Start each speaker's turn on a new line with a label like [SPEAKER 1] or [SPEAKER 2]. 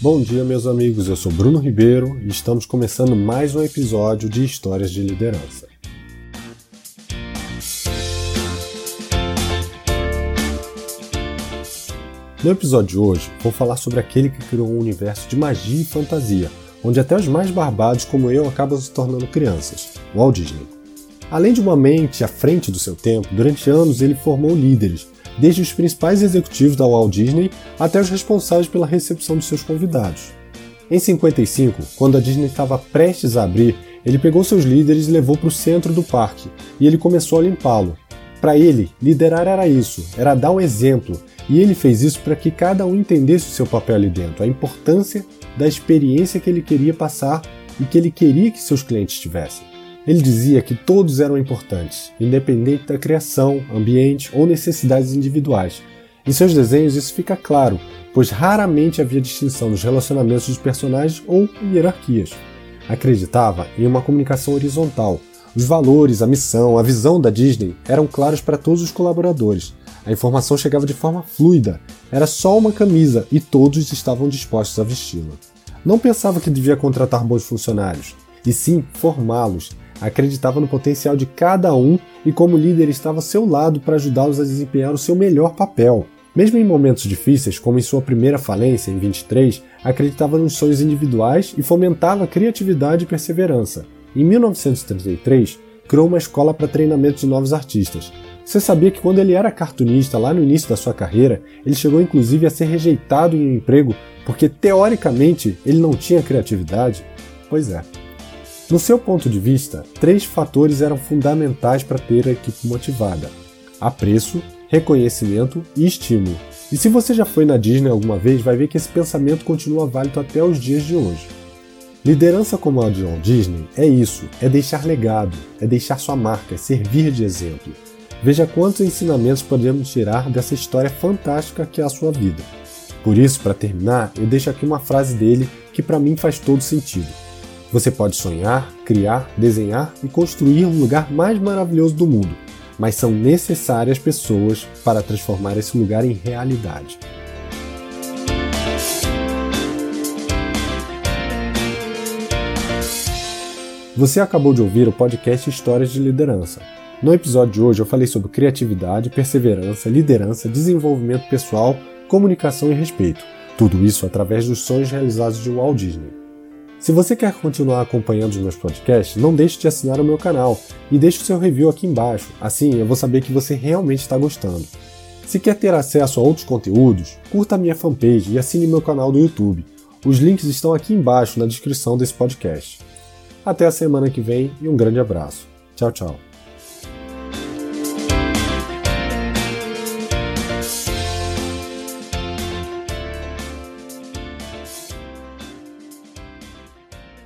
[SPEAKER 1] Bom dia, meus amigos. Eu sou Bruno Ribeiro e estamos começando mais um episódio de Histórias de Liderança. No episódio de hoje, vou falar sobre aquele que criou um universo de magia e fantasia, onde até os mais barbados como eu acabam se tornando crianças, Walt Disney. Além de uma mente à frente do seu tempo, durante anos ele formou líderes, desde os principais executivos da Walt Disney até os responsáveis pela recepção de seus convidados. Em 55, quando a Disney estava prestes a abrir, ele pegou seus líderes e levou para o centro do parque, e ele começou a limpá-lo. Para ele, liderar era isso, era dar um exemplo, e ele fez isso para que cada um entendesse o seu papel ali dentro, a importância da experiência que ele queria passar e que ele queria que seus clientes tivessem. Ele dizia que todos eram importantes, independente da criação, ambiente ou necessidades individuais. Em seus desenhos isso fica claro, pois raramente havia distinção nos relacionamentos dos personagens ou hierarquias. Acreditava em uma comunicação horizontal. Os valores, a missão, a visão da Disney eram claros para todos os colaboradores. A informação chegava de forma fluida, era só uma camisa e todos estavam dispostos a vesti-la. Não pensava que devia contratar bons funcionários, e sim formá-los, acreditava no potencial de cada um e, como líder, estava ao seu lado para ajudá-los a desempenhar o seu melhor papel. Mesmo em momentos difíceis, como em sua primeira falência, em 23, acreditava nos sonhos individuais e fomentava criatividade e perseverança. Em 1933, criou uma escola para treinamento de novos artistas. Você sabia que quando ele era cartunista, lá no início da sua carreira, ele chegou inclusive a ser rejeitado em um emprego porque, teoricamente, ele não tinha criatividade? Pois é. No seu ponto de vista, três fatores eram fundamentais para ter a equipe motivada: apreço, reconhecimento e estímulo. E se você já foi na Disney alguma vez, vai ver que esse pensamento continua válido até os dias de hoje. Liderança como a de Walt Disney é isso, é deixar legado, é deixar sua marca, é servir de exemplo. Veja quantos ensinamentos podemos tirar dessa história fantástica que é a sua vida. Por isso, para terminar, eu deixo aqui uma frase dele que para mim faz todo sentido. Você pode sonhar, criar, desenhar e construir um lugar mais maravilhoso do mundo, mas são necessárias pessoas para transformar esse lugar em realidade. Você acabou de ouvir o podcast Histórias de Liderança. No episódio de hoje eu falei sobre criatividade, perseverança, liderança, desenvolvimento pessoal, comunicação e respeito. Tudo isso através dos sonhos realizados de Walt Disney. Se você quer continuar acompanhando os meus podcasts, não deixe de assinar o meu canal e deixe o seu review aqui embaixo, assim eu vou saber que você realmente está gostando. Se quer ter acesso a outros conteúdos, curta a minha fanpage e assine meu canal do YouTube. Os links estão aqui embaixo na descrição desse podcast. Até a semana que vem e um grande abraço. Tchau, tchau.